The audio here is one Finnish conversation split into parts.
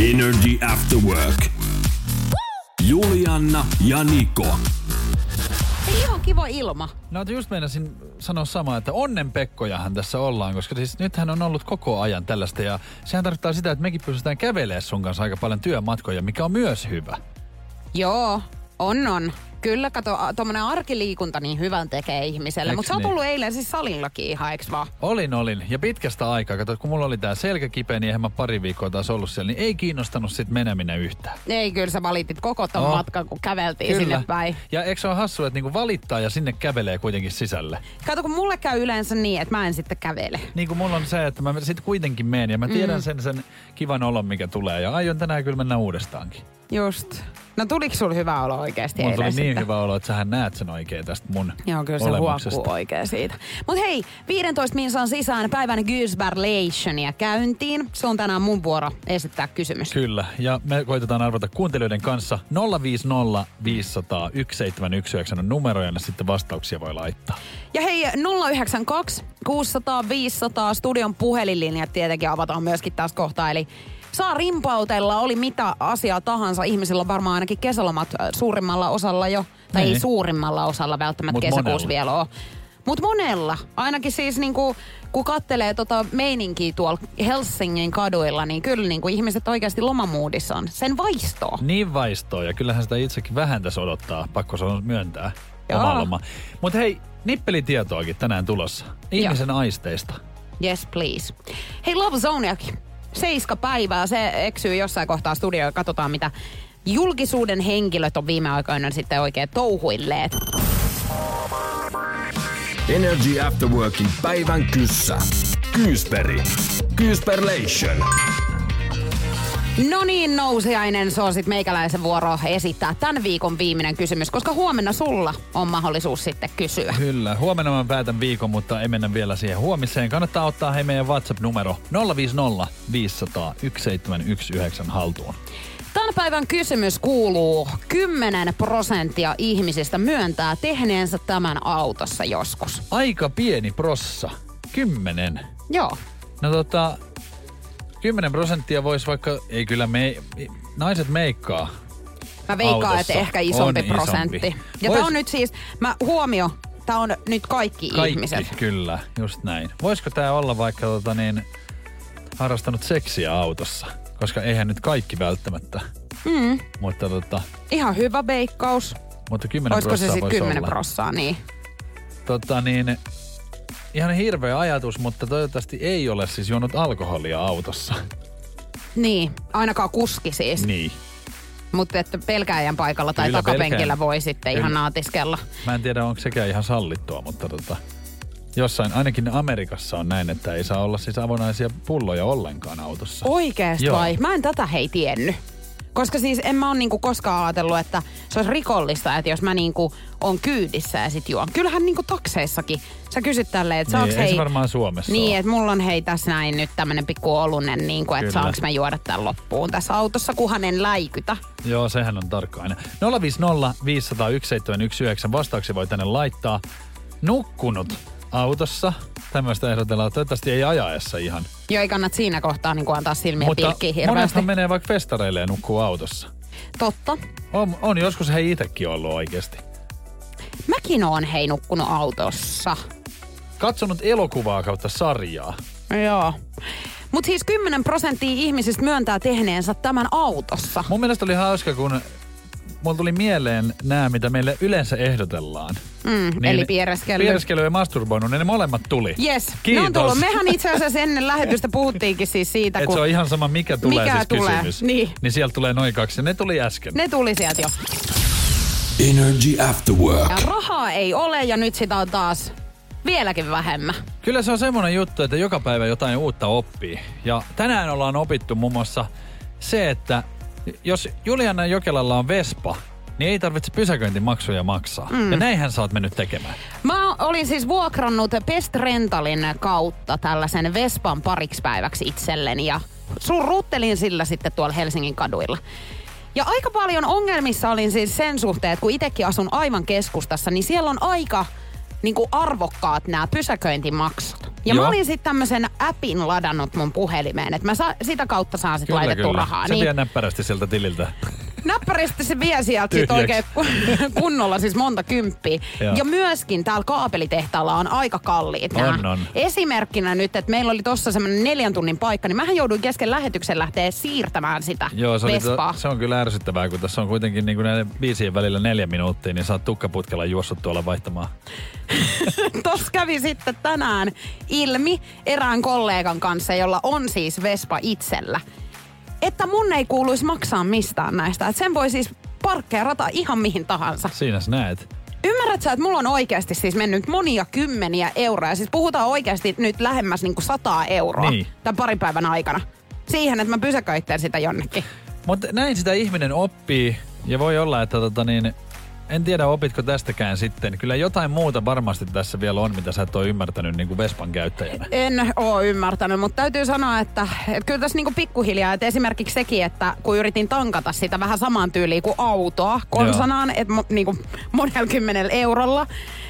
Energy After Work. Julianna ja Niko. Ei ihan kiva ilma. No just meinasin sanoa samaa, että onnen Pekkojahan tässä ollaan, koska siis nythän on ollut koko ajan tällaista ja sehän tarkoittaa sitä, että mekin pystytään kävelemään sun kanssa aika paljon työmatkoja, mikä on myös hyvä. Joo, on on. Kyllä, kato, tuommoinen arkiliikunta niin hyvän tekee ihmiselle. Mutta sä oot niin? ollut eilen siis salillakin ihan, eiks vaan? Olin, olin. Ja pitkästä aikaa. Kato, kun mulla oli tää selkä kipeä, niin eihän mä pari viikkoa taas ollut siellä, niin ei kiinnostanut sit meneminen yhtään. Ei, kyllä sä valitit koko ton Oh. matkan, kun käveltiin sinne päin. Ja eikö se ole hassua, että niinku valittaa ja sinne kävelee kuitenkin sisälle? Kato, kun mulle käy yleensä niin, että mä en sitten kävele. Niin kuin mulla on se, että mä sit kuitenkin menen ja mä tiedän sen, sen kivan olon, mikä tulee. Ja aion tänään kyllä mennä uudestaankin. Just. No tuliko sulla hyvä olo oikeasti Mulla tuli niin hyvä olo, että sähän näet sen oikein tästä mun Joo, kyllä se huokuu oikein siitä. Mutta hei, 15 minsan sisään päivän Goosebärlationia käyntiin. Se on tänään mun vuoro esittää kysymys. Kyllä, ja me koitetaan arvata kuuntelijoiden kanssa 050 500 1719 on numero, ja sitten vastauksia voi laittaa. Ja hei, 092 600 500 studion puhelinlinjat tietenkin avataan myöskin tässä kohtaa. Eli saa rimpautella, oli mitä asiaa tahansa. Ihmisillä on varmaan ainakin kesälomat suurimmalla osalla jo. Tai Niin. ei suurimmalla osalla välttämättä Mut kesäkuussa monella. vielä ole. Mutta monella. Ainakin siis niinku, kun kattelee tota meininkiä tuolla Helsingin kaduilla, niin kyllä niinku ihmiset oikeasti lomamuudissa on. Sen vaistoo. Niin vaistoo, ja kyllähän sitä itsekin vähän tässä odottaa, pakko se on myöntää Joo. oma loma. Mutta hei, nippelitietoakin tänään tulossa. Ihmisen aisteista. Yes, please. Hei, Love Zoneakin. Seiska päivää. Se eksyy jossain kohtaa studioon katsotaan, mitä julkisuuden henkilöt on viime aikoina sitten oikein touhuilleet. Energy After Workin päivän kyssä. Kyysperi. Kyysperlation. No niin, nousiainen, se on sitten meikäläisen vuoro esittää tämän viikon viimeinen kysymys, koska huomenna sulla on mahdollisuus sitten kysyä. Kyllä, huomenna mä päätän viikon, mutta ei mennä vielä siihen huomiseen. Kannattaa ottaa hei meidän WhatsApp-numero 050 500 1719 haltuun. Tämän päivän kysymys kuuluu, 10 prosenttia ihmisistä myöntää tehneensä tämän autossa joskus. Aika pieni prossa. Kymmenen. Joo. No tota, 10 prosenttia voisi vaikka, ei kyllä me, naiset meikkaa. Mä veikkaan, autossa. että ehkä isompi On prosentti. isompi. Ja Vois- tää on nyt siis, mä huomio, tää on nyt kaikki, Kaikki, ihmiset. kyllä, just näin. Voisiko tää olla vaikka tota niin, harrastanut seksiä autossa? Koska eihän nyt kaikki välttämättä. Mm, Mutta, tota, ihan hyvä veikkaus. mutta 10 Olisiko se sitten voisi 10 olla. prossaa, niin. Tota niin, ihan hirveä ajatus, mutta toivottavasti ei ole siis juonut alkoholia autossa. Niin, ainakaan kuski siis. Niin. Mutta että pelkääjän paikalla tai Kyllä, takapenkillä pelkääjän. voi sitten ihan Kyllä. naatiskella. Mä en tiedä, onko sekään ihan sallittua, mutta tota, jossain, ainakin Amerikassa on näin, että ei saa olla siis avonaisia pulloja ollenkaan autossa. Oikeesti Joo. vai? Mä en tätä hei tiennyt. Koska siis en mä oon niinku koskaan ajatellut, että se olisi rikollista, että jos mä niinku on kyydissä ja sit juon. Kyllähän niinku takseissakin. Sä kysyt tälleen, että saaks niin, ei hei... varmaan Suomessa Niin, ole. että mulla on hei tässä näin nyt tämmönen pikku olunen, niin kuin, että saanko mä juoda tämän loppuun tässä autossa, kunhan en läikytä. Joo, sehän on tarkka aina. 050 500 1719 vastauksia voi tänne laittaa. Nukkunut autossa. Tämmöistä ehdotellaan. Toivottavasti ei ajaessa ihan. Jo ei kannata siinä kohtaa niin antaa silmiä Mutta pilkkiä hirveästi. monethan menee vaikka festareille ja nukkuu autossa. Totta. On, on joskus hei itekin ollut oikeasti. Mäkin oon hei nukkunut autossa. Katsonut elokuvaa kautta sarjaa. Joo. Mutta siis 10 prosenttia ihmisistä myöntää tehneensä tämän autossa. Mun mielestä oli hauska, kun mulla tuli mieleen nämä, mitä meille yleensä ehdotellaan. Mm, eli piereskely. Piereskely ja masturboinut, ne molemmat tuli. Yes, Kiitos. ne on tullut. Mehän itse asiassa ennen lähetystä puhuttiinkin siis siitä, Et kun se on ihan sama, mikä tulee Mikä siis tulee, kysymys. niin. niin sieltä tulee noin kaksi. Ne tuli äsken. ne tuli sieltä jo. Energy After Work. Ja rahaa ei ole ja nyt sitä on taas vieläkin vähemmän. Kyllä se on semmoinen juttu, että joka päivä jotain uutta oppii. Ja tänään ollaan opittu muun muassa se, että jos Juliana Jokelalla on Vespa, niin ei tarvitse pysäköintimaksuja maksaa. Mm. Ja näinhän sä oot mennyt tekemään. Mä olin siis vuokrannut Best Rentalin kautta tällaisen Vespan pariksi päiväksi itselleni ja surruttelin sillä sitten tuolla Helsingin kaduilla. Ja aika paljon ongelmissa olin siis sen suhteen, että kun itsekin asun aivan keskustassa, niin siellä on aika niin kuin arvokkaat nämä pysäköintimaksut. Ja Joo. mä olin sitten tämmöisen appin ladannut mun puhelimeen, että mä sa- sitä kautta saan sitten laitettua kyllä. rahaa. Se niin, näppärästi sieltä tililtä. Näppärästi se vie sieltä sit oikein kunnolla siis monta kymppiä. Joo. Ja myöskin täällä kaapelitehtaalla on aika kalliit nää. On, on. Esimerkkinä nyt, että meillä oli tossa semmoinen neljän tunnin paikka, niin mähän jouduin kesken lähetyksen lähteä siirtämään sitä Joo, se, Vespaa. to, se on kyllä ärsyttävää, kun tässä on kuitenkin niin kuin näiden biisien välillä neljä minuuttia, niin saat tukkaputkella juossut tuolla vaihtamaan. Tuossa kävi sitten tänään ilmi erään kollegan kanssa, jolla on siis Vespa itsellä, että mun ei kuuluisi maksaa mistään näistä. Että sen voi siis parkkeerata ihan mihin tahansa. Siinä sä näet. Ymmärrät sä, että mulla on oikeasti siis mennyt monia kymmeniä euroja. Siis puhutaan oikeasti nyt lähemmäs niinku sataa euroa Niin. tämän parin päivän aikana. Siihen, että mä pysäköittelen sitä jonnekin. Mutta näin sitä ihminen oppii, ja voi olla, että tota niin, en tiedä opitko tästäkään sitten. Kyllä jotain muuta varmasti tässä vielä on, mitä sä et ole ymmärtänyt niin kuin Vespan käyttäjänä. En oo ymmärtänyt, mutta täytyy sanoa, että, että kyllä tässä niinku pikkuhiljaa, että esimerkiksi sekin, että kun yritin tankata sitä vähän saman tyyliin kuin autoa konsanaan, että mo, niinku monella kymmenellä eurolla,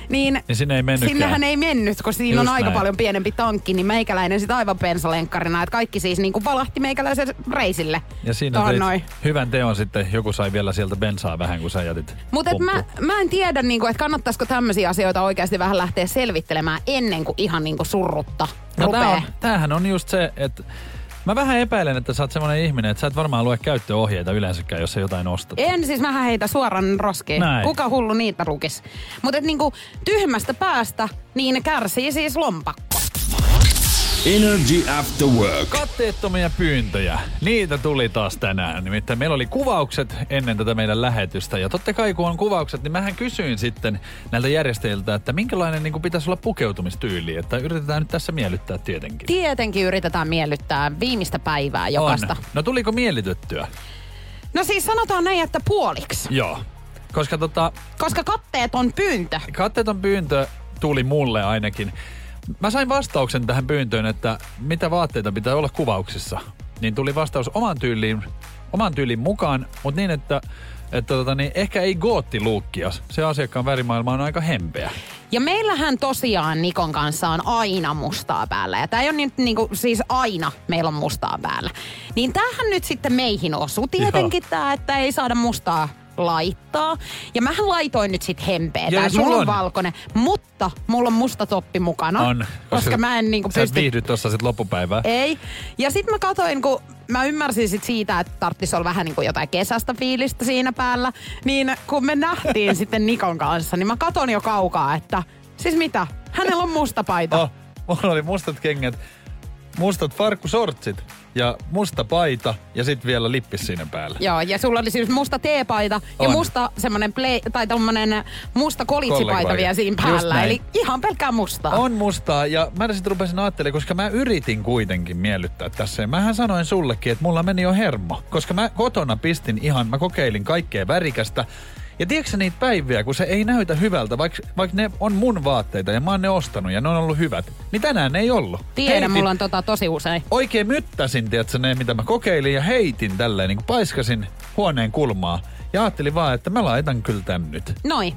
niin, Niin sinne ei mennytkään. sinnehän ei mennyt, kun siinä Just on aika näin. paljon pienempi tankki, niin meikäläinen sitten aivan pensalenkkarina, että kaikki siis niinku valahti meikäläisen reisille. Ja siinä teit hyvän teon sitten, joku sai vielä sieltä bensaa vähän, kun sä jätit Mutta mä, mä en tiedä, niinku, että kannattaisiko tämmöisiä asioita oikeasti vähän lähteä selvittelemään ennen kuin ihan niinku surrutta No tää on, tämähän on just se, että mä vähän epäilen, että sä oot semmoinen ihminen, että sä et varmaan lue käyttöohjeita yleensäkään, jos sä jotain ostat. En siis vähän heitä suoran roskiin. Näin. Kuka hullu niitä lukis. Mutta niinku tyhmästä päästä, niin kärsii siis lompakko. Energy After Work. Katteettomia pyyntöjä, niitä tuli taas tänään. Nimittäin meillä oli kuvaukset ennen tätä meidän lähetystä. Ja totta kai kun on kuvaukset, niin mähän kysyin sitten näiltä järjestäjiltä, että minkälainen niin kuin pitäisi olla pukeutumistyyli. Että yritetään nyt tässä miellyttää tietenkin. Tietenkin yritetään miellyttää viimeistä päivää jokaista. On. No tuliko miellytettyä? No siis sanotaan näin, että puoliksi. Joo. Koska tota, Koska katteet on pyyntö. katteeton pyyntö tuli mulle ainakin. Mä sain vastauksen tähän pyyntöön, että mitä vaatteita pitää olla kuvauksissa. Niin tuli vastaus oman tyyliin, oman tyylin mukaan, mutta niin, että, että tota, niin ehkä ei goottiluukkia. Se asiakkaan värimaailma on aika hempeä. Ja meillähän tosiaan Nikon kanssa on aina mustaa päällä. Ja tää ei ole nyt niinku, siis aina meillä on mustaa päällä. Niin tämähän nyt sitten meihin osuu tietenkin tää, että ei saada mustaa laittaa. Ja mähän laitoin nyt sit hempeä. Tää, sulla mulla on on. valkoinen, mutta mulla on musta toppi mukana. On. Koska, mä en niinku Sä pysty... viihdy tuossa sit loppupäivää. Ei. Ja sitten mä katoin, kun mä ymmärsin sit siitä, että tarttis olla vähän niin kuin jotain kesästä fiilistä siinä päällä. Niin kun me nähtiin sitten Nikon kanssa, niin mä katon jo kaukaa, että siis mitä? Hänellä on musta paita. Oh, mulla oli mustat kengät, mustat farkkusortsit ja musta paita ja sitten vielä lippis siinä päällä. Joo, ja sulla oli siis musta teepaita ja On. musta semmonen play, tai tommonen musta kolitsipaita vielä siinä päällä. Eli ihan pelkkää mustaa. On mustaa ja mä sitten rupesin ajattelemaan, koska mä yritin kuitenkin miellyttää tässä. Ja mähän sanoin sullekin, että mulla meni jo hermo. Koska mä kotona pistin ihan, mä kokeilin kaikkea värikästä. Ja tiedätkö niitä päiviä, kun se ei näytä hyvältä, vaikka, vaikka ne on mun vaatteita ja mä oon ne ostanut ja ne on ollut hyvät. Niin tänään ne ei ollut. Tiedän, Heitin- mulla on tota tosi usein. oikein myttäsin, tiedätkö, ne, mitä mä kokeilin ja heitin tälleen, niin kuin paiskasin huoneen kulmaa. Ja ajattelin vaan, että mä laitan kyllä tän nyt. Noin.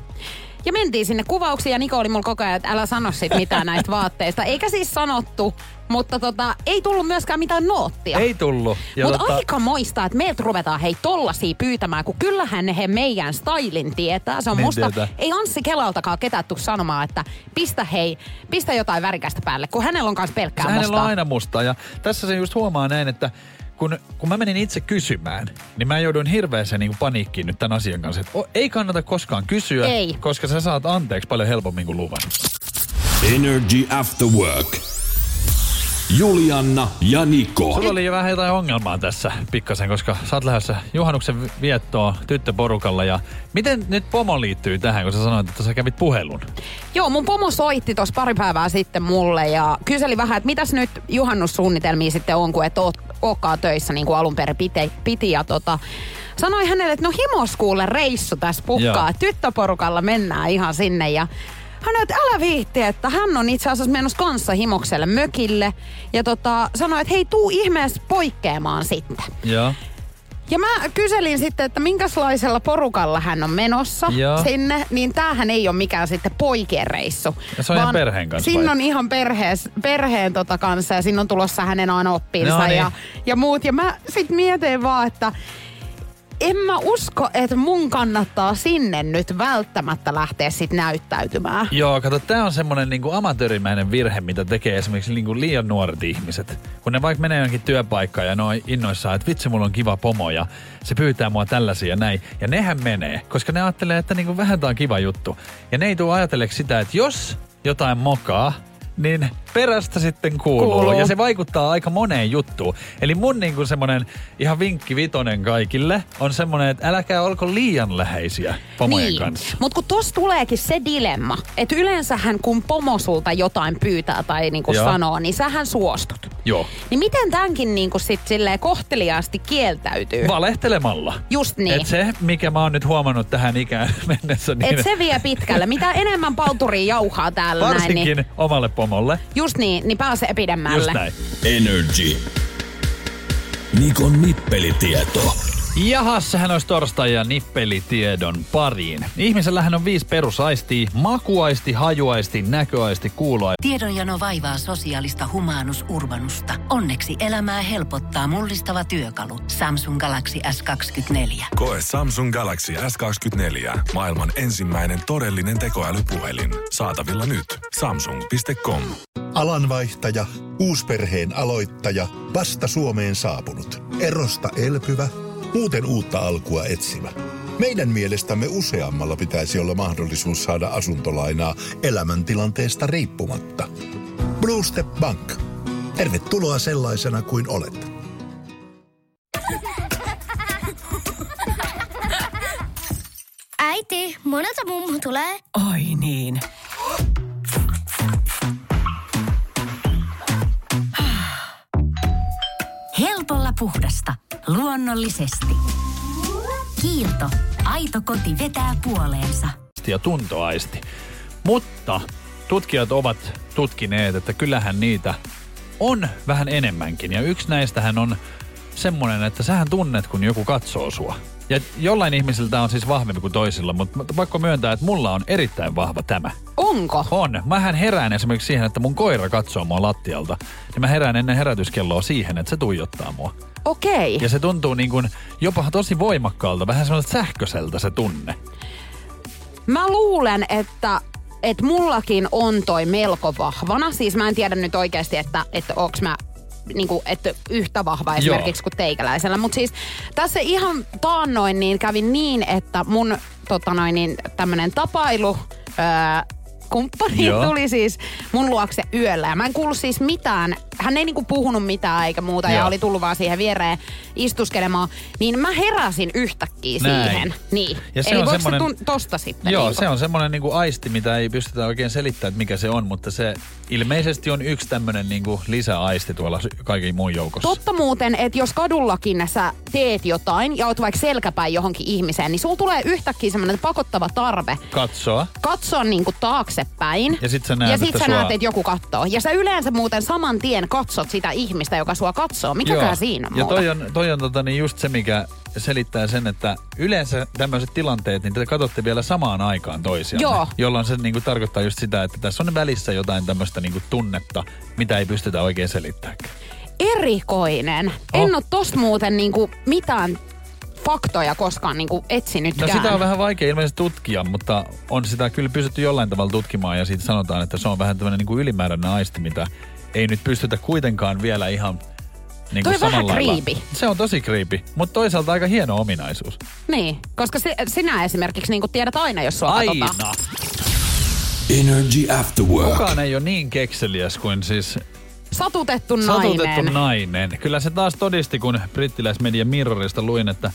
Ja mentiin sinne kuvauksiin ja Niko oli mulla koko ajan, että älä sano sit mitään näistä vaatteista. Eikä siis sanottu, mutta tota, ei tullut myöskään mitään noottia. Ei tullut. Mutta tota- aika moista, että meiltä ruvetaan hei tollasia pyytämään, kun kyllähän he meidän stylin tietää. Se on Niin musta, tietää. ei Anssi Kelaltakaan ketään tuu sanomaan, että pistä hei, pistä jotain värikästä päälle, kun hänellä on myös pelkkää Se hänellä mustaa. on aina mustaa. Ja tässä se just huomaa näin, että kun, kun mä menin itse kysymään, niin mä joudun hirveäseen niin paniikkiin nyt tämän asian kanssa. Että ei kannata koskaan kysyä, Ei. koska sä saat anteeksi paljon helpommin kuin luvan. Energy After Work. Julianna ja Niko. Sulla oli jo vähän jotain ongelmaa tässä pikkasen, koska sä oot lähdössä juhannuksen viettoon tyttöporukalla. Ja miten nyt pomo liittyy tähän, kun sä sanoit, että sä kävit puhelun? Joo, mun pomo soitti tuossa pari päivää sitten mulle ja kyseli vähän, että mitäs nyt juhannussuunnitelmia sitten on, kun et oot, ootkaan töissä niin kuin alun perin piti. piti ja tota, sanoi hänelle, että no himoskuulle reissu tässä pukkaa. Joo. Tyttöporukalla mennään ihan sinne ja hän että älä viitti, että hän on itse asiassa menossa kanssa himokselle mökille. Ja tota, sanoi, että hei, tuu ihmeessä poikkeamaan sitten. Joo. Ja mä kyselin sitten, että minkälaisella porukalla hän on menossa Joo. sinne, niin tämähän ei ole mikään sitten poikien reissu. Ja se on ihan perheen kanssa Siinä on ihan perhees, perheen tota kanssa ja siinä on tulossa hänen aina oppinsa No niin. ja, ja muut. Ja mä sit mietin vaan, että en mä usko, että mun kannattaa sinne nyt välttämättä lähteä sit näyttäytymään. Joo, kato, tää on semmonen niinku amatöörimäinen virhe, mitä tekee esimerkiksi niinku liian nuoret ihmiset. Kun ne vaikka menee jonkin työpaikkaan ja ne on innoissaan, että vitsi, mulla on kiva pomo ja se pyytää mua tällaisia näin. Ja nehän menee, koska ne ajattelee, että niinku vähän tää on kiva juttu. Ja ne ei tule ajatelleeksi sitä, että jos jotain mokaa, niin perästä sitten kuuluu. Kuuluu. Ja se vaikuttaa aika moneen juttuun. Eli mun niinku semmonen ihan vinkki vitonen kaikille on semmonen, että äläkää olko liian läheisiä pomojen niin. kanssa. Mutta kun tossa tuleekin se dilemma, että yleensähän kun pomo sulta jotain pyytää tai niinku Joo. sanoo, niin sähän suostut. Joo. Niin miten tämänkin niinku sit silleen kohteliaasti kieltäytyy? Valehtelemalla. Just niin. Et se, mikä mä oon nyt huomannut tähän ikään mennessä, niin Et se vie pitkälle. Mitä enemmän palturia jauhaa täällä näin, varsinkin niin omalle pomolle. just niin, niin pääsee pidemmälle. Just näin. Energy. Nikon nippelitieto. Jahas, sehän olisi torstai ja nippelitiedon pariin. Ihmisellähän on viisi perusaistia. Makuaisti, hajuaisti, näköaisti, kuuloaisti. Tiedonjano vaivaa sosiaalista humanus urbanusta. Onneksi elämää helpottaa mullistava työkalu. Samsung Galaxy S24. Koe Samsung Galaxy S24. Maailman ensimmäinen todellinen tekoälypuhelin. Saatavilla nyt. Samsung.com. Alanvaihtaja, uusperheen aloittaja, vasta Suomeen saapunut, erosta elpyvä, muuten uutta alkua etsimä. Meidän mielestämme useammalla pitäisi olla mahdollisuus saada asuntolainaa elämäntilanteesta riippumatta. Blue Step Bank. Tervetuloa sellaisena kuin olet. Äiti, monelta mummu tulee? Oi niin. Helpolla puhdasta. Luonnollisesti. Kiilto. Aito koti vetää puoleensa. ja tuntoaisti. Mutta tutkijat ovat tutkineet, että kyllähän niitä on vähän enemmänkin. Ja yksi näistähän on semmoinen, että sähän tunnet, kun joku katsoo sua. Ja jollain ihmisillä tämä on siis vahvempi kuin toisilla, mutta pakko myöntää, että mulla on erittäin vahva tämä. Onko? On. Mähän herään esimerkiksi siihen, että mun koira katsoo mua lattialta. Ja mä herään ennen herätyskelloa siihen, että se tuijottaa mua. Okei. Ja se tuntuu niin kuin jopa tosi voimakkaalta, vähän semmoiselta sähköiseltä se tunne. Mä luulen, että että mullakin on toi melko vahvana. Siis mä en tiedä nyt oikeasti, että, että onks mä niinku, että yhtä vahva esimerkiksi kuin teikäläisellä. Mutta siis tässä ihan taannoin niin kävi niin, että mun tota noin, niin, tämmönen tapailu öö, kumppani Joo. tuli siis mun luokse yöllä. Ja mä en kuullut siis mitään. Hän ei niinku puhunut mitään eikä muuta ja Joo. oli tullut vaan siihen viereen istuskelemaan. Niin mä heräsin yhtäkkiä Näin. siihen. Niin. Ja se Eli on voiko semmonen- se tun- tosta sitten? Joo, niinku? se on semmoinen niinku aisti, mitä ei pystytä oikein selittämään, että mikä se on, mutta se ilmeisesti on yksi tämmöinen niinku lisäaisti tuolla kaiken muun joukossa. Totta muuten, että jos kadullakin sä teet jotain ja oot vaikka selkäpäin johonkin ihmiseen, niin sulla tulee yhtäkkiä semmoinen pakottava tarve Katsoa. katsoa niinku taaksepäin. Ja sit sä näet, ja sit että sä sua- näet, että joku katsoo. Ja sä yleensä muuten saman tien katsot sitä ihmistä, joka sua katsoo. Mikäköhän siinä on Ja muuta? toi on, toi on tota, niin just se, mikä selittää sen, että yleensä tämmöiset tilanteet, niin te katsotte vielä samaan aikaan toisiaan. Joo. Jolloin se niinku tarkoittaa just sitä, että tässä on välissä jotain tämmöistä niinku tunnetta, mitä ei pystytä oikein selittämään. Erikoinen. Oh. En oo tosta muuten niinku mitään faktoja koskaan niinku No etsinytkään. sitä on vähän vaikea ilmeisesti tutkia, mutta on sitä kyllä pystytty jollain tavalla tutkimaan ja siitä sanotaan, että se on vähän tämmöinen niin ylimääräinen aisti, mitä ei nyt pystytä kuitenkaan vielä ihan niin Toi kuin vähän samalla lailla- creepy. Se on tosi creepy, mutta toisaalta aika hieno ominaisuus. Niin, koska si- sinä esimerkiksi niinku tiedät aina, jos sua katsotaan. Aina. Energy After Work. Kukaan ei ole niin kekseliäs kuin siis Satutettu nainen. Satutettu nainen. Kyllä se taas todisti, kun brittiläismedia Mirrorista luin, että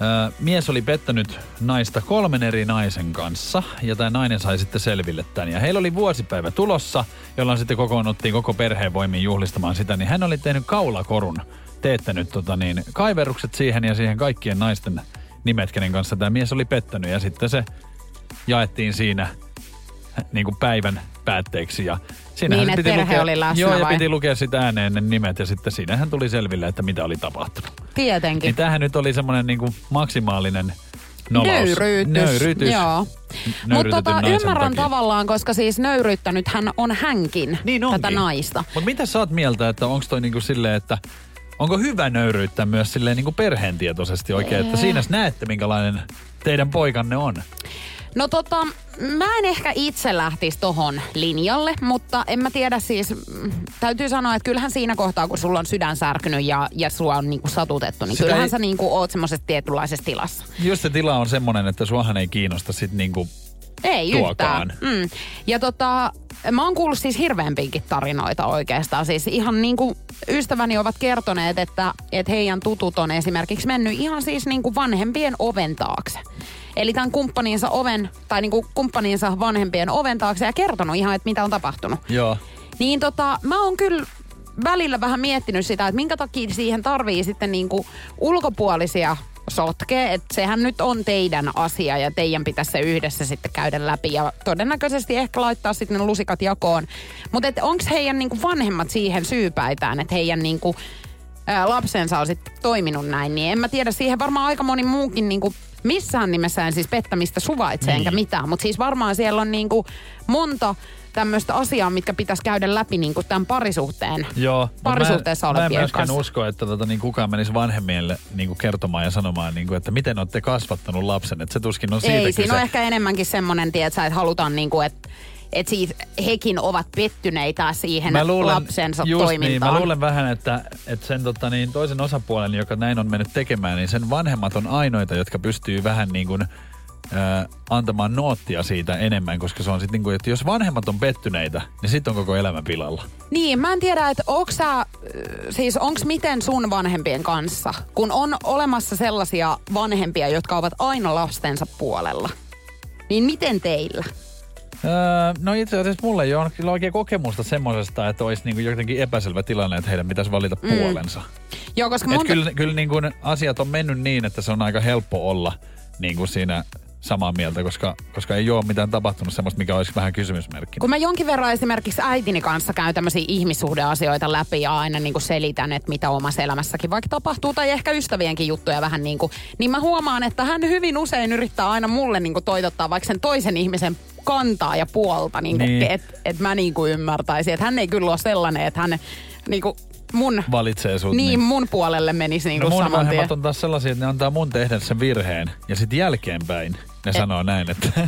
Ö, mies oli pettänyt naista kolmen eri naisen kanssa ja tämä nainen sai sitten selville tämän. Ja heillä oli vuosipäivä tulossa, jolloin sitten kokoonnuttiin koko perheen voimiin juhlistamaan sitä. Niin hän oli tehnyt kaulakorun, teettänyt tota niin, kaiverukset siihen ja siihen kaikkien naisten nimet, kenen kanssa tämä mies oli pettänyt. Ja sitten se jaettiin siinä niin kuin päivän päätteeksi. Ja siinähän Niin, että perhe lukea, oli läsnä Joo, ja vai? piti lukea sitä ääneen ne nimet ja sitten siinähän tuli selville, että mitä oli tapahtunut. Tietenkin. Niin tämähän nyt oli semmoinen niin maksimaalinen nolaus. Nöyryytys. Nöyryytys. Joo. Mutta tota, ymmärrän takia. tavallaan, koska siis nöyryyttänyt hän on hänkin Niin tätä naista. Mutta mitä sä oot mieltä, että onko toi niinku silleen, että onko hyvä nöyryyttää myös silleen niinku perheen tietoisesti oikein, että siinä näette minkälainen teidän poikanne on. No tota, mä en ehkä itse lähtisi tohon linjalle, mutta en mä tiedä siis, mm, täytyy sanoa, että kyllähän siinä kohtaa, kun sulla on sydän särkynyt ja, ja sua on niinku satutettu, niin Se kyllähän ei- sä niinku oot semmoisessa tietynlaisessa tilassa. Jos se tila on semmonen, että suahan ei kiinnosta sit niinku, Ei Tuokaan. yhtään. Mm. Ja tota, mä oon kuullut siis hirveämpiäkin tarinoita oikeastaan. Siis ihan niin kuin ystäväni ovat kertoneet, että, että heidän tutut on esimerkiksi mennyt ihan siis niin kuin vanhempien oven taakse. Eli tämän kumppaninsa oven, tai niin kuin kumppaninsa vanhempien oven taakse ja kertonut ihan, että mitä on tapahtunut. joo. Niin tota, mä oon kyllä välillä vähän miettinyt sitä, että minkä takia siihen tarvii sitten niinku ulkopuolisia sotkea, että sehän nyt on teidän asia ja teidän pitäisi se yhdessä sitten käydä läpi ja todennäköisesti ehkä laittaa sitten ne lusikat jakoon. Mutta onko heidän niinku vanhemmat siihen syypäitään, että heidän niinku, ää, lapsensa on sitten toiminut näin, niin en mä tiedä, siihen varmaan aika moni muukin niinku, missään nimessä en siis pettämistä suvaitse Niin. enkä mitään, mutta siis varmaan siellä on niinku monta tämmöistä asiaa, mitkä pitäisi käydä läpi niinku tämän parisuhteen. Joo. Parisuhteessa mä, en- Mä en olevien myöskään kanssa. usko, että tota, niin kukaan menisi vanhemmille niin kuin kertomaan ja sanomaan, niin kuin, että miten olette kasvattanut lapsen. Että se tuskin on siitä Ei, siinä on ehkä enemmänkin semmoinen, että halutaan niinku, että et siis hekin ovat pettyneitä siihen lapsensa just toimintaan. Niin, mä luulen vähän, että, että sen tota, niin, toisen osapuolen, joka näin on mennyt tekemään, niin sen vanhemmat on ainoita, jotka pystyy vähän niin kuin, ö, antamaan noottia siitä enemmän, koska se on sitten niin kuin, että jos vanhemmat on pettyneitä, niin sitten on koko elämä pilalla. Niin, mä en tiedä, että onks sä, äh, siis onks miten sun vanhempien kanssa, kun on olemassa sellaisia vanhempia, jotka ovat aina lastensa puolella. Niin miten teillä? Öö, no itse asiassa mulla ei ole kyllä oikein kokemusta semmoisesta, että olisi niin kuin jotenkin epäselvä tilanne, että heidän pitäisi valita mm. puolensa. Joo, koska Et monta... kyllä, kyllä niin kuin asiat on mennyt niin, että se on aika helppo olla niin kuin siinä samaa mieltä, koska, koska ei ole mitään tapahtunut semmoista, mikä olisi vähän kysymysmerkki. Kun mä jonkin verran esimerkiksi äitini kanssa käyn tämmöisiä ihmissuhdeasioita läpi ja aina niin kuin selitän, että mitä omassa elämässäkin vaikka tapahtuu, tai ehkä ystävienkin juttuja vähän niin kuin, niin mä huomaan, että hän hyvin usein yrittää aina mulle niin kuin toitottaa vaikka sen toisen ihmisen kantaa ja puolta, niin Niin. että et mä niin kuin ymmärtäisin. Että hän ei kyllä ole sellainen, että hän niin kuin mun, Valitsee sut. niin, mun puolelle menisi niin No mun saman tien. on taas sellaisia, että ne antaa mun tehdä sen virheen. Ja sitten jälkeenpäin ne sanoo näin, että,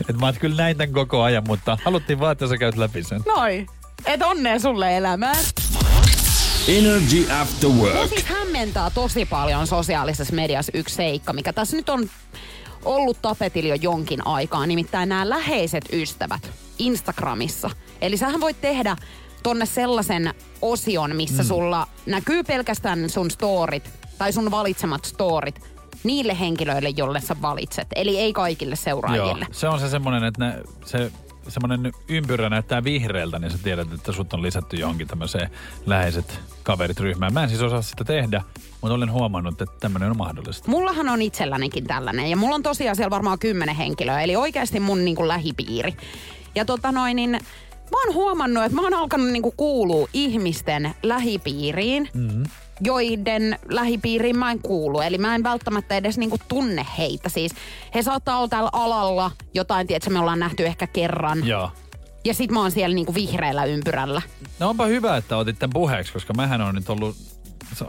että mä oon kyllä näin tämän koko ajan, mutta haluttiin vaan, että sä käyt läpi sen. Noi. Et onnea sulle elämään. Energy After Mua Work. siis hämmentää tosi paljon sosiaalisessa mediassa yksi seikka, mikä tässä nyt on ollut tapetilla jo jonkin aikaa, nimittäin nämä läheiset ystävät Instagramissa. Eli sähän voit tehdä tonne sellaisen osion, missä mm. sulla näkyy pelkästään sun storit tai sun valitsemat storit niille henkilöille, jolle sä valitset. Eli ei kaikille seuraajille. se on se semmoinen, että ne, se semmoinen ympyrä näyttää vihreältä, niin sä tiedät, että sut on lisätty johonkin tämmöiseen läheiset kaverit ryhmään. Mä en siis osaa sitä tehdä, mutta olen huomannut, että tämmöinen on mahdollista. Mullahan on itsellänikin tällainen ja mulla on tosiaan siellä varmaan kymmenen henkilöä, eli oikeasti mun niinku lähipiiri. Ja tota noin, niin mä oon huomannut, että mä oon alkanut niinku kuulua ihmisten lähipiiriin, mm-hmm. joiden lähipiiriin mä en kuulu. Eli mä en välttämättä edes niinku tunne heitä. Siis he saattaa olla täällä alalla, jotain, tiedätkö, me ollaan nähty ehkä kerran. Joo. Ja sit mä oon siellä niinku vihreällä ympyrällä. No onpa hyvä, että otit tämän puheeksi, koska mähän on nyt ollut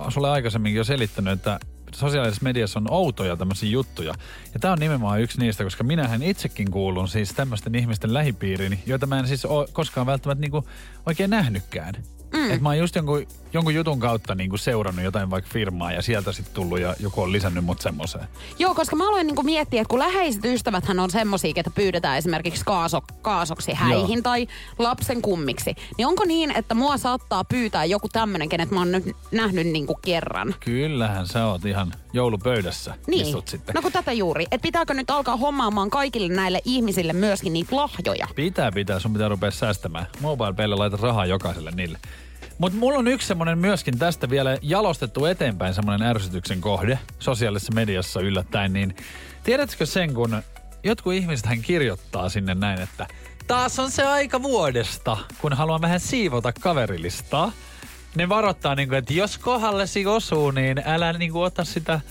sulle aikaisemminkin jo selittänyt, että sosiaalisessa mediassa on outoja tämmöisiä juttuja. Ja tämä on nimenomaan yksi niistä, koska minähän itsekin kuulun siis tämmöisten ihmisten lähipiiriin, joita mä en siis ole koskaan välttämättä niinku oikein nähnytkään. Mm. Että mä oon just jonkun, jonkun jutun kautta niinku seurannut jotain vaikka firmaa ja sieltä sitten tullut ja joku on lisännyt mut semmoiseen. Joo, koska mä aloin niinku miettiä, että kun läheiset ystäväthän on semmosia, että pyydetään esimerkiksi kaaso, kaasoksi häihin Joo. tai lapsen kummiksi, niin onko niin, että mua saattaa pyytää joku tämmönen, kenet mä oon nyt nähnyt niinku kerran? Kyllähän sä oot ihan joulupöydässä. Niin. Istut sitten. No kun tätä juuri. Että pitääkö nyt alkaa hommaamaan kaikille näille ihmisille myöskin niitä lahjoja? Pitää, pitää. Sun pitää rupea säästämään. MobilePaylle laita rahaa jokaiselle niille. Mutta mulla on yksi semmonen myöskin tästä vielä jalostettu eteenpäin semmonen ärsytyksen kohde sosiaalisessa mediassa yllättäen. Niin tiedätkö sen, kun jotkut ihmiset hän kirjoittaa sinne näin, että taas on se aika vuodesta, kun haluan vähän siivota kaverilistaa. Ne varoittaa, niin kuin, että jos kohdallesi osuu, niin älä niin kuin, ota sitä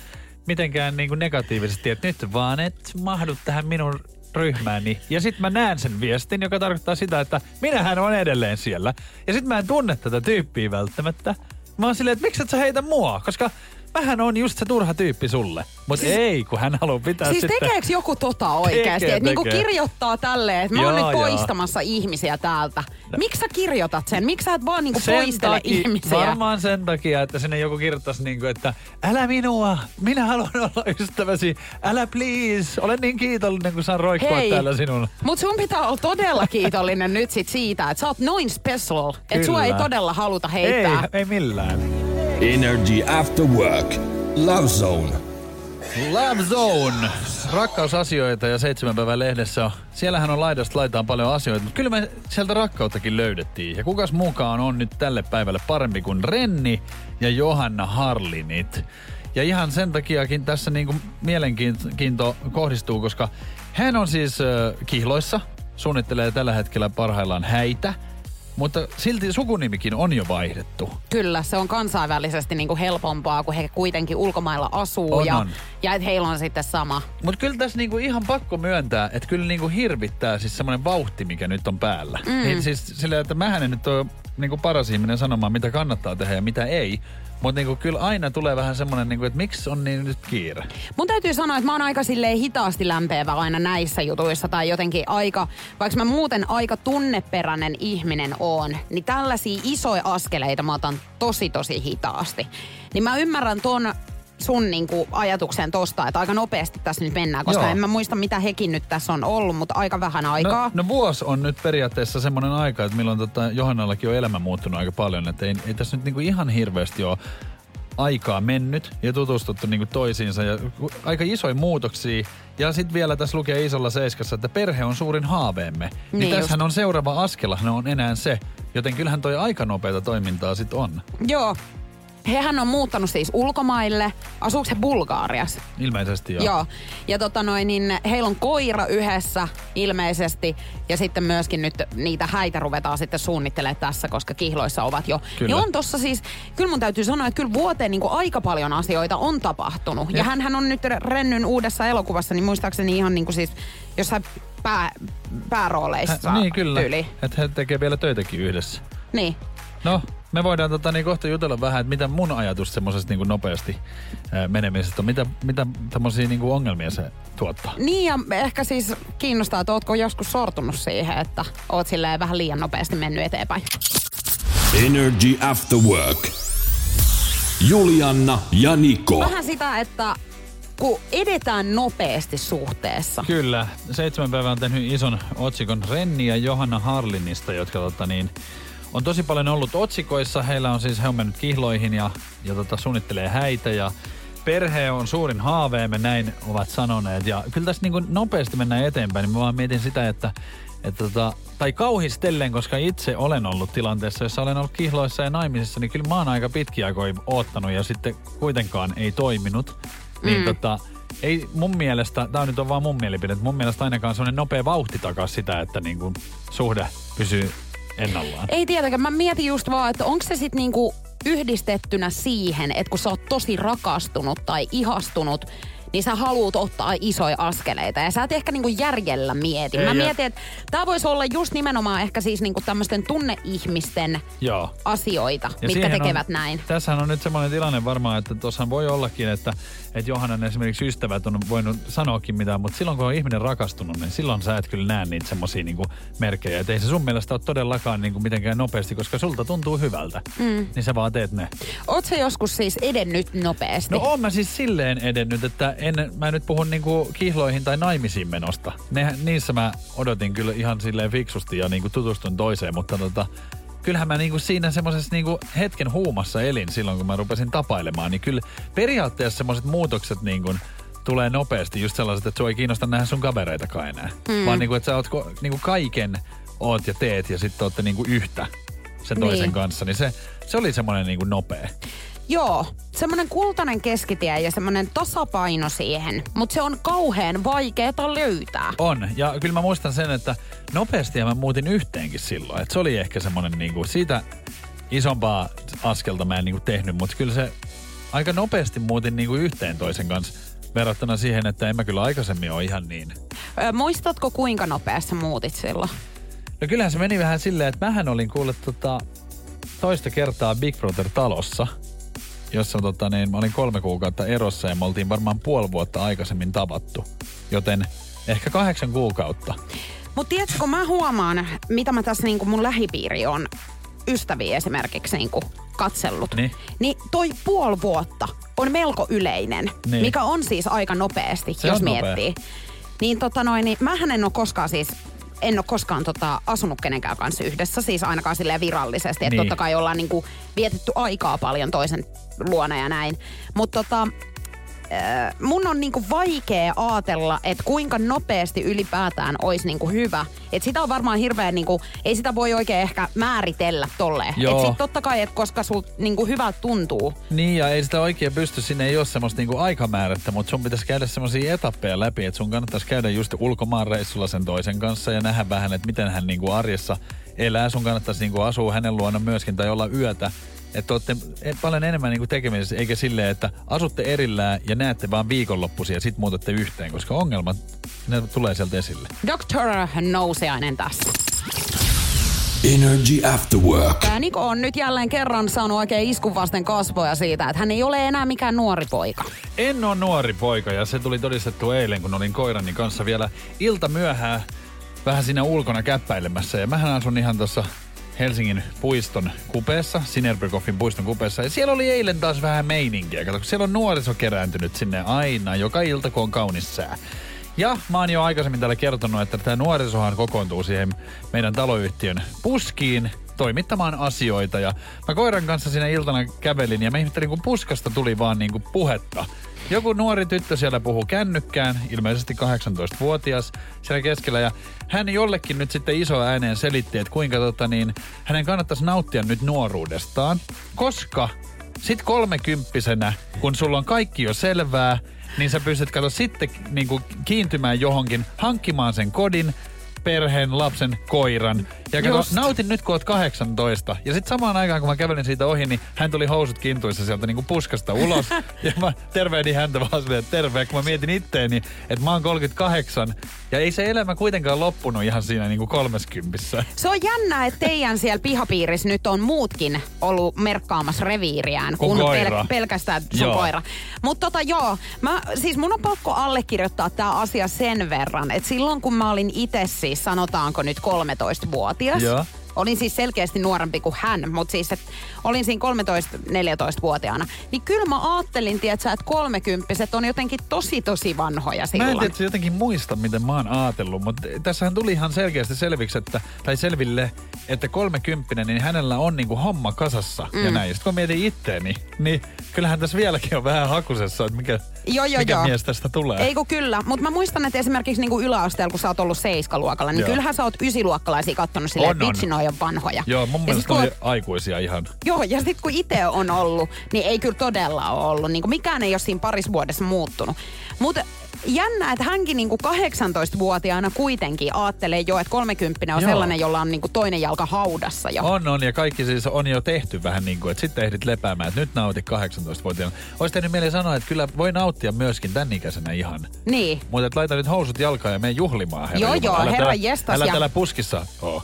mitenkään niin kuin negatiivisesti, että nyt vaan et mahdu tähän minun ryhmääni. Ja sitten mä näen sen viestin, joka tarkoittaa sitä, että minähän on edelleen siellä. Ja sitten mä en tunne tätä tyyppiä välttämättä. Mä oon silleen, että miksi et sä heitä mua? Koska mähän on just se turha tyyppi sulle. Mutta siis, ei, kun hän haluaa pitää Siis sitten... tekeekö joku tota oikeasti? Että niinku kirjoittaa tälleen, että mä oon nyt joo. poistamassa ihmisiä täältä. Miksi sä kirjoitat sen? Miksi sä et vaan niinku poistele takia, ihmisiä? Varmaan sen takia, että sinne joku kirjoittaisi niin kuin, että älä minua, minä haluan olla ystäväsi, älä please, olen niin kiitollinen, kun saan roikkua Hei, täällä sinun. mut sun pitää olla todella kiitollinen nyt sit siitä, että sä oot noin special, että sua ei todella haluta Ei, heittää. ei millään. Energy After Work. Love Zone. Love Zone. Rakkausasioita ja seitsemän päivän lehdessä. Siellähän on laidasta laitaan paljon asioita, mutta kyllä me sieltä rakkauttakin löydettiin. Ja kukas mukaan on nyt tälle päivälle parempi kuin Renni ja Johanna Harlinit. Ja ihan sen takiakin tässä niinku mielenkiinto kohdistuu, koska hän on siis äh, kihloissa, suunnittelee tällä hetkellä parhaillaan häitä, mutta silti sukunimikin on jo vaihdettu. Kyllä, se on kansainvälisesti niinku helpompaa, kun he kuitenkin ulkomailla asuu On, ja, on. ja että heillä on sitten sama. Mutta kyllä tässä niinku ihan pakko myöntää, että kyllä niinku hirvittää siis semmoinen vauhti, mikä nyt on päällä. Mm. Niin siis silleen, että mähän en nyt ole niinku paras ihminen sanomaan, mitä kannattaa tehdä ja mitä ei. Mutta niinku kyllä aina tulee vähän semmoinen, niinku, että miksi on niin nyt kiire. Mun täytyy sanoa, että mä oon aika silleen hitaasti lämpeävä aina näissä jutuissa tai jotenkin aika, vaikka mä muuten aika tunneperäinen ihminen oon, niin tällaisia isoja askeleita mä otan tosi tosi hitaasti. Niin mä ymmärrän ton sun niinku ajatuksen tosta, että aika nopeasti tässä nyt mennään, koska Joo. en mä muista mitä hekin nyt tässä on ollut, mutta aika vähän aikaa. No, no vuosi on nyt periaatteessa semmoinen aika, että milloin tota Johannallakin on elämä muuttunut aika paljon. Että ei, ei tässä nyt niinku ihan hirveästi ole aikaa mennyt ja tutustuttu niinku toisiinsa ja aika isoja muutoksia. Ja sitten vielä tässä lukee isolla seiskassa, että perhe on suurin haaveemme. Niin, Niin niin just. tässähän on seuraava askelhan on enää se. Joten kyllähän toi aika nopeata toimintaa sit on. Joo. Hehän on muuttanut siis ulkomaille. Asuuko he Bulgaariassa? Ilmeisesti joo. Joo. Ja tota noin, niin heillä on koira yhdessä ilmeisesti. Ja sitten myöskin nyt niitä häitä ruvetaan sitten suunnittelemaan tässä, koska kihloissa ovat jo. Kyllä. Niin on tossa siis, kyllä mun täytyy sanoa, että kyllä vuoteen niin kuin aika paljon asioita on tapahtunut. Ja, Ja- hän, hän on nyt Rennyn uudessa elokuvassa, niin muistaakseni ihan niin kuin siis jossain pää, päärooleissa Hä, niin kyllä, että he tekee vielä töitäkin yhdessä. Niin. No, me voidaan tota, niin kohta jutella vähän, että mitä mun ajatus semmoisesta niin nopeasti ää, menemisestä on. Mitä, mitä tämmöisiä niin ongelmia se tuottaa? Niin ja ehkä siis kiinnostaa, että ootko joskus sortunut siihen, että oot silleen vähän liian nopeasti mennyt eteenpäin. Energy After Work. Julianna ja Niko. Vähän sitä, että kun edetään nopeasti suhteessa. Kyllä. Seitsemän päivää on tehnyt ison otsikon Renni ja Johanna Harlinista, jotka tota, niin, on tosi paljon ollut otsikoissa. Heillä on siis, he on mennyt kihloihin ja, ja tota, suunnittelee häitä ja perhe on suurin haaveemme, näin ovat sanoneet. Ja kyllä tässä niin kuin nopeasti mennään eteenpäin, niin mä vaan mietin sitä, että, että tota, tai kauhistellen, koska itse olen ollut tilanteessa, jossa olen ollut kihloissa ja naimisissa, niin kyllä mä oon aika pitkiä aikoja oottanut ja sitten kuitenkaan ei toiminut. Niin Mm. tota, ei mun mielestä, tämä nyt on vaan mun mielipide, että mun mielestä ainakaan semmoinen nopea vauhti takaa sitä, että niin kuin suhde pysyy ennallaan. Ei tietenkään, mä mietin just vaan, että onko se sitten niinku yhdistettynä siihen, että kun sä oot tosi rakastunut tai ihastunut, niin sä haluut ottaa isoja askeleita. Ja sä et ehkä niinku järjellä mieti. Ei, Mä mietin, että tää voisi olla just nimenomaan ehkä siis niinku tämmöisten tunneihmisten Joo. asioita, Ja mitkä tekevät on, näin. Tässähän on nyt semmoinen tilanne varmaan, että tuossa voi ollakin, että, että Johannan esimerkiksi ystävät on voinut sanoakin mitään, mutta silloin kun on ihminen rakastunut, niin silloin sä et kyllä näe niitä semmoisia niin merkkejä. Että ei se sun mielestä ole todellakaan niin kuin mitenkään nopeasti, koska sulta tuntuu hyvältä. Mm. Niin sä vaan teet ne. Oot sä joskus siis edennyt nopeasti? No oon mä siis silleen edennyt, että en, mä en nyt puhu niinku kihloihin tai naimisiin menosta. Ne, niissä mä odotin kyllä ihan silleen fiksusti ja niinku tutustun toiseen, mutta tota, kyllähän mä niinku siinä semmoisessa niinku hetken huumassa elin silloin, kun mä rupesin tapailemaan, niin kyllä periaatteessa semmoiset muutokset niinku tulee nopeasti just sellaiset, että sua ei kiinnosta nähdä sun kavereitakaan enää. Mm. Vaan niinku, että sä oot ko, niinku kaiken oot ja teet ja sitten ootte niinku yhtä sen toisen Niin. kanssa, niin se, se oli semmoinen niinku nopea. Joo, semmoinen kultainen keskitie ja semmoinen tasapaino siihen, mutta se on kauhean vaikeeta löytää. On. Ja kyllä mä muistan sen, että nopeasti mä muutin yhteenkin silloin. Että se oli ehkä semmoinen niinku, siitä isompaa askelta mä en niinku tehnyt, mutta kyllä se aika nopeasti muutin niinku yhteen toisen kanssa verrattuna siihen, että en mä kyllä aikaisemmin ole ihan niin. Ö, muistatko kuinka nopeasti muutit silloin? No kyllähän se meni vähän silleen, että mähän olin kuullut tota, toista kertaa Big Brother-talossa, jossa tota, niin, mä olin kolme kuukautta erossa ja me oltiin varmaan puoli vuotta aikaisemmin tavattu. Joten ehkä kahdeksan kuukautta. Mutta tiedätkö, kun mä huomaan, mitä mä tässä niinku mun lähipiiri on ystäviä esimerkiksi niinku katsellut, Niin. niin toi puoli vuotta on melko yleinen, Niin. mikä on siis aika nopeasti, Se jos on nopea. miettii. Niin tota noin, niin mähän en ole koskaan siis en ole koskaan tota, asunut kenenkään kanssa yhdessä, siis ainakaan silleen virallisesti. Että Niin. totta kai ollaan niinku vietetty aikaa paljon toisen luona ja näin. Mutta tota, äh, mun on niinku vaikea ajatella, että kuinka nopeasti ylipäätään olisi niinku hyvä. Et sitä on varmaan hirveän, niinku, ei sitä voi oikein ehkä määritellä tolleen. Joo. Et sit totta kai, että koska sul niinku hyvältä tuntuu. Niin, ja ei sitä oikein pysty, sinne ei ole semmoista niinku aikamäärättä, mutta sun pitäisi käydä semmoisia etappeja läpi, että sun kannattaisi käydä just ulkomaanreissulla sen toisen kanssa ja nähdä vähän, että miten hän niinku arjessa elää. Sun kannattaisi niinku asua hänen luona myöskin tai olla yötä. Että olette paljon enemmän niinku tekemisessä, eikä silleen, että asutte erillään ja näette vaan viikonloppuisia ja sit muutatte yhteen, koska ongelmat, ne tulee sieltä esille. Dr. Nousiainen tässä. Energy After Work. Tää Niko on nyt jälleen kerran saanut oikein iskun vasten kasvoja siitä, että hän ei ole enää mikään nuori poika. En ole nuori poika ja se tuli todistettu eilen, kun olin koirani kanssa vielä ilta myöhään vähän siinä ulkona käppäilemässä. Ja mähän asun ihan tuossa Helsingin puiston kupeessa, Sinerbrikoffin puiston kupeessa. Ja siellä oli eilen taas vähän meininkiä. Kato, siellä on nuoriso kerääntynyt sinne aina, joka ilta, kun on kaunis sää. Ja mä oon jo aikaisemmin täällä kertonut, että tämä nuorisohan kokoontuu siihen meidän taloyhtiön puskiin toimittamaan asioita. Ja mä koiran kanssa siinä iltana kävelin ja mä ihmettelin, kun puskasta tuli vaan niinku puhetta. Joku nuori tyttö siellä puhuu kännykkään, ilmeisesti 18-vuotias siellä keskellä. Ja hän jollekin nyt sitten iso ääneen selitti, että kuinka tota niin, hänen kannattaisi nauttia nyt nuoruudestaan. Koska sit kolmekymppisenä, kun sulla on kaikki jo selvää, niin sä pystyt kato sitten niin kuin kiintymään johonkin, hankkimaan sen kodin, perheen, lapsen, koiran. Ja kato, Just. nautin nyt, kun oot 18. Ja sitten samaan aikaan, kun mä kävelin siitä ohi, niin hän tuli housut kintuissa sieltä niin kuin puskasta ulos. ja mä tervehdin häntä vaan silleen, että terve. Kun mä mietin itteeni, että mä oon 38. Ja ei se elämä kuitenkaan loppunut ihan siinä niin kuin 30. Se on jännä, että teidän siellä pihapiirissä nyt on muutkin ollut merkkaamassa reviiriään Kun koira. pelkästään sun Joo. koira. Mutta tota joo, mä, siis mun on pakko allekirjoittaa tämä asia sen verran, että silloin kun mä olin itse siis sanotaanko nyt 13-vuotias, Joo. Olin siis selkeästi nuorempi kuin hän, mutta siis et olin siinä 13-14-vuotiaana. Niin kyllä mä ajattelin, tietsä, että kolmekymppiset on jotenkin tosi tosi vanhoja Mä silloin. en tiedä, jotenkin muista, miten mä oon ajatellut, mutta tässähän tuli ihan selkeästi selviksi, että, tai selville, että kolmekymppinen, niin hänellä on niinku homma kasassa mm. ja näin. Ja sit kun mietin itteeni, niin kyllähän tässä vieläkin on vähän hakusessa, että mikä, Joo, joo, mikä joo. mies tästä tulee. Ei kun kyllä, mutta mä muistan, että esimerkiksi niinku yläasteella, kun sä oot ollut seiskaluokalla, niin Joo. kyllähän sä oot ysiluokkalaisia kattonut silleen, että on. vitsi on vanhoja. Joo, mun Ja mielestä kun aikuisia ihan. Joo, ja sitten kun itse on ollut, niin ei kyllä todella ole ollut. Niin kuin mikään ei ole siinä parissa vuodessa muuttunut. Mutta jännä, että hänkin niinku 18-vuotiaana kuitenkin ajattelee jo, että 30 on Joo. sellainen, jolla on niinku toinen jalka haudassa jo. On, on, ja kaikki siis on jo tehty vähän niin kuin, että sitten ehdit lepäämään, että nyt nauti 18-vuotiaana. Olisi tehnyt mieli sanoa, että kyllä voi nauttia myöskin tämän ikäisenä ihan. Niin. Mutta et laita nyt housut jalkaan ja mene juhlimaan, herra Joo, Jumala. joo, älä herra täällä, jestas Älä ja- täällä puskissa oh.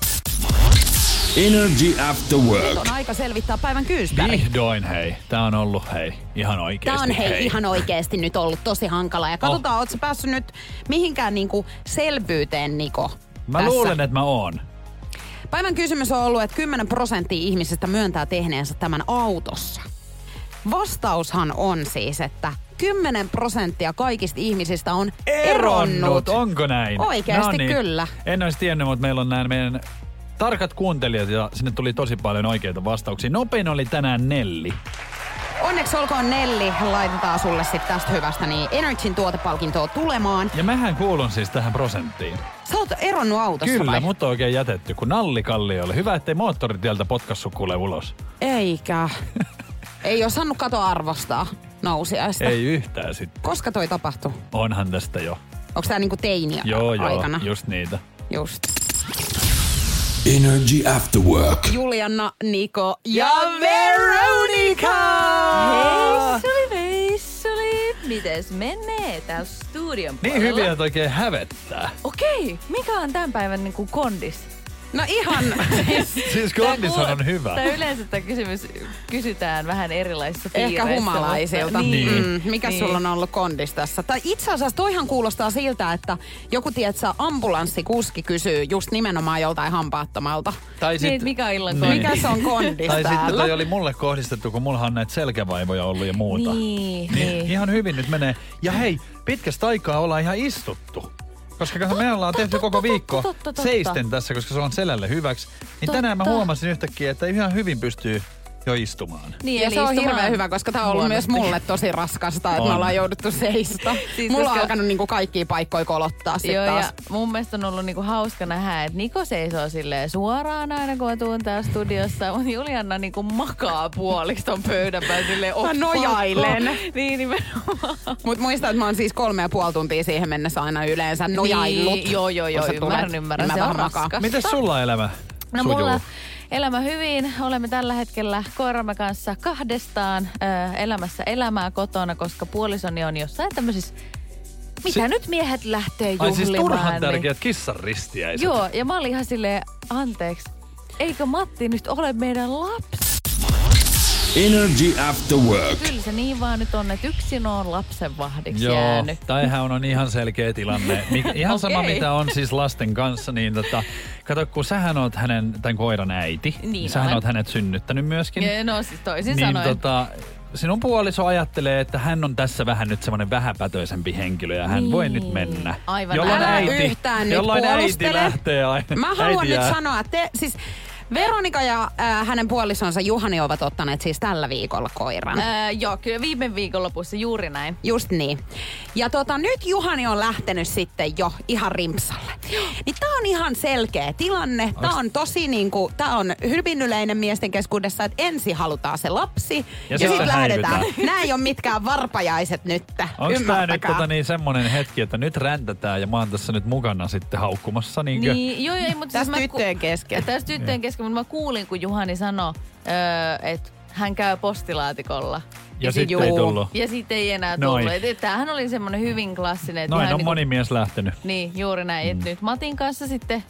Energy After Work. On aika selvittää päivän kyyspääri. Vihdoin, hei. Tää on ollut, hei, ihan oikeesti. Tämä on hei, ihan oikeasti nyt ollut tosi hankala. Ja katsotaan, oh. ootko päässyt nyt mihinkään niinku selvyyteen, Niko? Mä tässä? luulen, että mä oon. Päivän kysymys on ollut, että 10 prosenttia ihmisistä myöntää tehneensä tämän autossa. Vastaushan on siis, että 10 prosenttia kaikista ihmisistä on eronnut. Onko näin? Oikeasti No niin. kyllä. En olisi tiennyt, mutta meillä on nämä meidän tarkat kuuntelijat ja sinne tuli tosi paljon oikeita vastauksia. Nopein oli tänään Nelli. Onneksi olkoon Nelli, laitetaan sulle sitten tästä hyvästä niin Energyn tuotepalkintoa tulemaan. Ja mähän kuulun siis tähän prosenttiin. Sä oot eronnut autossa Kyllä, vai? mut on oikein jätetty, kun Nalli Kalliolle. Hyvä, ettei moottoritieltä potkassu kuule ulos. Eikä. Ei ole saanut kato arvostaa nousiaista. Ei yhtään sitten. Koska toi tapahtui? Onhan tästä jo. Onko tää niinku teini Joo, joo, aikana? just niitä. Just. Energy After Work. Julianna, Niko ja Veronica! Veissuli, veissuli. Mites menee täällä studion Niin puolella? hyviä, että oikein hävettää. Okei, mikä on tämän päivän niinku kondis? No ihan, Siis kondishan kuul- on hyvä. Tää yleensä tämä kysymys kysytään vähän erilaisissa ehkä piireissä, humalaisilta. mutta- Niin. Mm, mikä niin. sulla on ollut kondis tässä? Tai itse asiassa toihan kuulostaa siltä, että joku, tiedätkö, ambulanssikuski kysyy just nimenomaan joltain hampaattomalta. Tai Niin, et mikä on illan Niin. kondis? Mikä se on kondis Tai sitten toi oli mulle kohdistettu, kun mulla on näitä selkävaivoja ollut ja muuta. Niin, Niin, niin. Ihan hyvin nyt menee. Ja hei, pitkästä aikaa ollaan ihan istuttu. Koska totta, me ollaan tehty koko totta, viikko totta, totta. seisten tässä, koska se on selälle hyväksi. Niin Totta. tänään mä huomasin yhtäkkiä, että ihan hyvin pystyy jo istumaan. Niin, Ja eli se on istumaan hirveän hyvä, koska tämä on ollut myös mulle tosi raskasta, että On. me ollaan jouduttu seistä. Siis Mulla on koska- alkanut niinku kaikkia paikkoja kolottaa sit Joo, taas. ja mun mielestä on ollut niinku hauska nähdä, että Niko seisoo silleen suoraan aina, kun tuun täällä studiossa, mutta Julianna niinku makaa puoliksi ton pöydän päällä silleen Mä "Onks nojailen." pakko?" Niin nimenomaan. Mutta muista, että mä oon siis kolme ja puoli tuntia siihen mennessä aina yleensä nojaillut. Niin, joo, joo, joo, ymmärrän, ymmärrän. niin Se mä on vähän makaan. raskasta. Mites sulla elämä No sujuu? mulla elämä hyvin. Olemme tällä hetkellä koiramme kanssa kahdestaan ö, elämässä elämää kotona, koska puolisoni on jossain tämmöisissä... Mitä Si- nyt miehet lähtee Ai juhlimaan? siis turhan niin- tärkeät kissan ristiäiset. Joo, ja mä olin ihan silleen, anteeksi, eikö Matti nyt ole meidän lapsi? Energy After Work. Kyllä se niin vaan nyt on, että yksin on lapsen vahdiksi Joo, jäänyt. tämähän on ihan selkeä tilanne. Mikä, ihan sama Okei. mitä on siis lasten kanssa, niin tota, kato kun sähän oot hänen, tämän koiran äiti, Niin sähän olen. oot hänet synnyttänyt myöskin. Ja no siis toisin niin sanoen. tota, sinun puoliso ajattelee, että hän on tässä vähän nyt semmoinen vähäpätöisempi henkilö ja hän Niin. voi nyt mennä. Aivan Jollain Älä äiti, yhtään nyt jollain äiti puolustele. lähtee aina. Mä haluan äiti nyt jää- sanoa, että te, siis Veronika ja äh, hänen puolisonsa Juhani ovat ottaneet siis tällä viikolla koiran. Ää, joo, kyllä viime viikonlopussa juuri näin. Just niin. Ja tota, nyt Juhani on lähtenyt sitten jo ihan rimpsalle. Niin tää on ihan selkeä tilanne. Tää on tosi niinku, tää on hyvin yleinen miesten keskuudessa, että ensin halutaan se lapsi ja, ja sitten lähdetään. Nämä ei ole mitkään varpajaiset nyt. Onko tämä nyt tota niin semmoinen hetki, että nyt räntätään ja mä oon tässä nyt mukana sitten haukkumassa niinkö? Niin, joo, ei, mutta Tässä mä tyttöjen kesken. Tässä tyttöjen kesken, mutta mä kuulin, kun Juhani sanoi, öö, että hän käy postilaatikolla. Ja sit sitten ei tullut. Ja sitten ei enää tullut. Et, et, tämähän oli semmoinen hyvin klassinen. että Noin on niinku- moni mies lähtenyt. Niin, juuri näin. Mm. Et nyt Matin kanssa sitten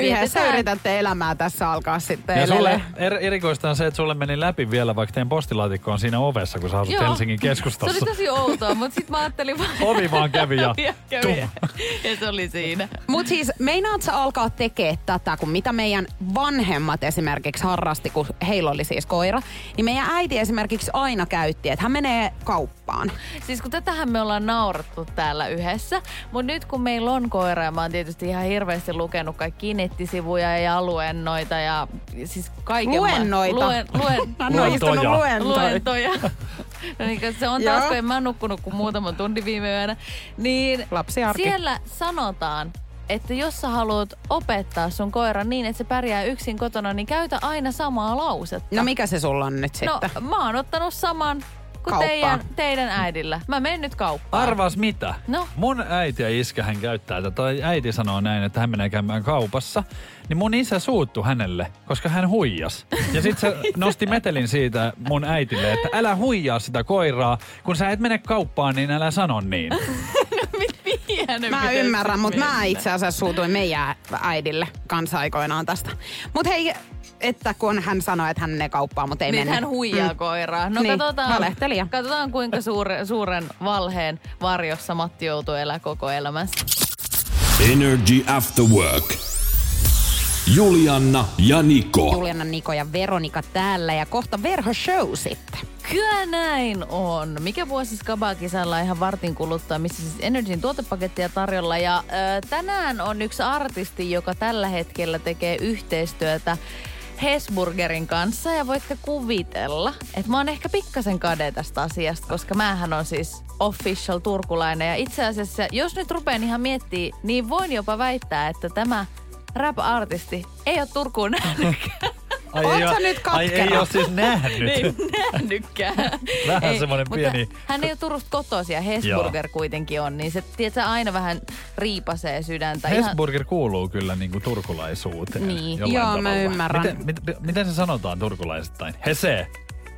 Yhdessä yritätte elämää tässä alkaa sitten Ja sulle er, erikoista on se, että sulle meni läpi vielä, vaikka teidän postilaatikko on siinä ovessa, kun sä asut Joo. Helsingin Se keskustassa. oli tosi outoa, mutta sitten mä ajattelin vaan... Ovi vaan kävi ja ja, kävi. tum. ja se oli siinä. Mutta siis meinaat sä alkaa tekee tätä, kun mitä meidän vanhemmat esimerkiksi harrasti, kun heillä oli siis koira, niin meidän äiti esimerkiksi aina käytti, että hän menee kauppaan. Siis kun tätähän me ollaan naurattu täällä yhdessä, mutta nyt kun meillä on koira ja mä oon tietysti ihan hirveästi lukenut kaikki nettisivuja ja luennoita ja siis kaiken Luennoita? Luen, luen, istunut Luentoja. luentoja. luentoja. No niin, se on taas, Joo. kun en mä nukkunut kuin muutaman tunnin viime yönä. Niin Lapsiarki. siellä sanotaan, että jos sä haluat opettaa sun koiran niin, että se pärjää yksin kotona, niin käytä aina samaa lausetta. No mikä se sulla on nyt No, sitten? mä oon ottanut saman kuin kauppaan. teidän, teidän äidillä. Mä menen nyt kauppaan. Arvas mitä? No. Mun äiti ja iskä hän käyttää tätä. Tai äiti sanoo näin, että hän menee käymään kaupassa. Niin mun isä suuttu hänelle, koska hän huijas. Ja sit se nosti metelin siitä mun äitille, että älä huijaa sitä koiraa. Kun sä et mene kauppaan, niin älä sano niin. Mihin Mä ymmärrän, mutta mä itse asiassa suutuin meidän äidille kanssa aikoinaan tästä. Mutta hei, että kun hän sanoi, että hän menee kauppaan, mutta ei Niin mennyt. hän huijaa mm. koiraa. No Niin, katsotaan, valehtelija. katsotaan, kuinka suure, suuren valheen varjossa Matti joutuu elää koko elämänsä. Energy After Work. Julianna ja Niko. Juliana, Niko ja Veronika täällä ja kohta Verho Show sitten. Kyllä näin on. Mikä vuosi Skaba-kisalla ihan vartin kuluttaa, missä siis Energyn tuotepakettia tarjolla. Ja ö, tänään on yksi artisti, joka tällä hetkellä tekee yhteistyötä Hesburgerin kanssa ja voitte kuvitella, että mä oon ehkä pikkasen kade tästä asiasta, koska määhän on siis official turkulainen. Ja itse asiassa, jos nyt rupean ihan miettimään, niin voin jopa väittää, että tämä rap-artisti ei ole Turkuun nähnytkään. Ai, Oot sä nyt Ai ei ole siis nähnyt. ei nähnytkään. Vähän Ei, semmoinen mutta pieni- Hän ei ole Turusta kotoisin ja Hesburger kuitenkin on, niin se tiedätkö, aina vähän riipasee sydäntä. Ihan, Hesburger kuuluu kyllä niinku turkulaisuuteen. Niin. Joo, mä tavalla. ymmärrän. Miten, mit, miten se sanotaan turkulaisittain? Hese.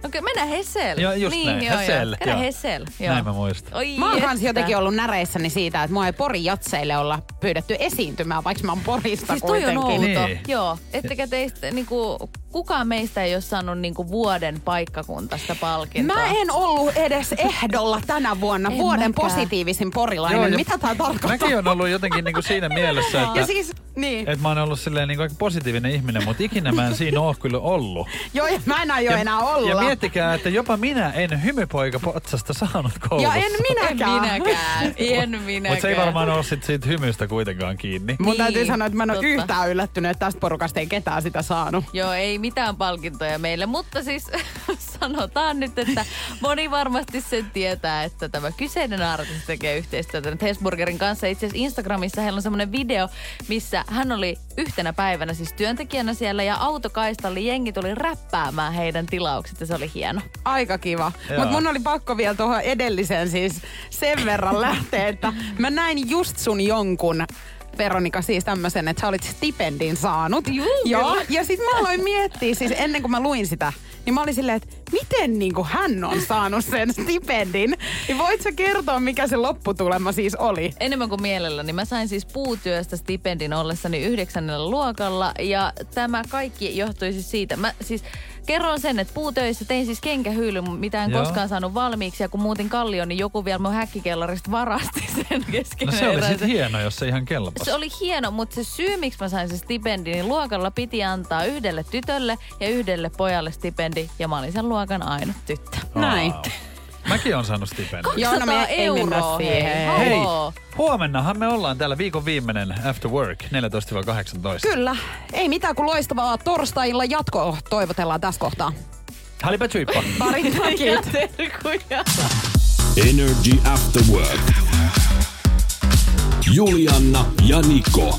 Okei, mennään Hesel. Joo, just niin, näin. Joo, Hesel, Joo. Käydään joo. Hesel. Joo. Näin mä muistan. Oi Mä oon kans jotenkin ollut näreissäni siitä, että mua ei Porin jatseille olla pyydetty esiintymään, vaikka mä oon Porista Siis toi on kuitenkin. outo. Niin. Joo, ettekä teistä, niinku, kukaan meistä ei ole saanut niinku vuoden paikkakuntasta palkintoa. Mä en ollut edes ehdolla tänä vuonna En vuoden mäkään. positiivisin porilainen. Joo, ja Mitä tää tarkoittaa? Mäkin on ollut jotenkin niinku siinä mielessä, että, Ja siis, niin. että mä oon ollut silleen niinku aika positiivinen ihminen, mutta ikinä mä en siinä oo kyllä ollut. Joo, ja mä en aio enää olla. ja miettikää, että jopa minä en hymypoika potsasta saanut koulussa. Ja en En minäkään. minäkään. En minäkään. Mutta se ei varmaan ole sit siitä hymystä kuitenkaan kiinni. Mun täytyy Niin, sanoa, että mä en ole yhtään yllättynyt, että tästä porukasta ei ketään sitä saanut. Joo, ei mitään palkintoja meille, mutta siis sanotaan nyt, että moni varmasti sen tietää, että tämä kyseinen artisti tekee yhteistyötä nyt Hesburgerin kanssa. Itse asiassa Instagramissa heillä on semmoinen video, missä hän oli yhtenä päivänä siis työntekijänä siellä ja autokaistalla jengi tuli räppäämään heidän tilaukset ja se oli hieno. Aika kiva. Mutta mun oli pakko vielä tuohon edelliseen siis sen verran lähteä, että mä näin just sun jonkun Veronika siis tämmöisen, että sä olit stipendin saanut. Juu, Joo. kyllä. Ja sit mä aloin miettiä, siis ennen kuin mä luin sitä, niin mä olin silleen, että miten niin kuin hän on saanut sen stipendin. Niin voit sä kertoa, mikä se lopputulema siis oli? Enemmän kuin mielelläni. Mä sain siis puutyöstä stipendin ollessani yhdeksännellä luokalla ja tämä kaikki johtui siis siitä. Mä siis kerron sen, että puutöissä tein siis kenkähyylyn, mitä en Joo. koskaan saanut valmiiksi ja kun muutin Kallioon, niin joku vielä mun häkkikellarista varasti sen kesken. No se oli eräisen. sit hieno, jos se ihan kelpasi. Se oli hieno, mutta se syy, miksi mä sain se stipendi, niin luokalla piti antaa yhdelle tytölle ja yhdelle pojalle stipendi. Ja mä olin sen luokan ainut tyttö. Näin. Mäkin on saanut stipendin. Joo, no me 200 ei mennä euroa, siihen. hei. Huomennahan me ollaan täällä viikon viimeinen After Work 14-18. Kyllä. Ei mitään kuin loistavaa torstailla jatkoa toivotellaan tässä kohtaa. Halipa. Parit takit. terkkuja. Energy After Work. Julianna ja Niko.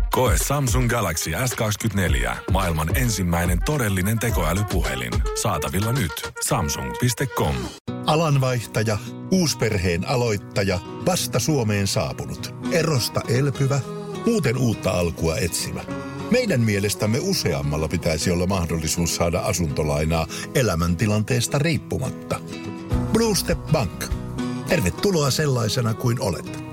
Koe Samsung Galaxy S24. Maailman ensimmäinen todellinen tekoälypuhelin. Saatavilla nyt. Samsung.com. Alanvaihtaja, uusperheen aloittaja, vasta Suomeen saapunut, erosta elpyvä, muuten uutta alkua etsimä. Meidän mielestämme useammalla pitäisi olla mahdollisuus saada asuntolainaa elämäntilanteesta riippumatta. Blue Step Bank. Tervetuloa sellaisena kuin olet.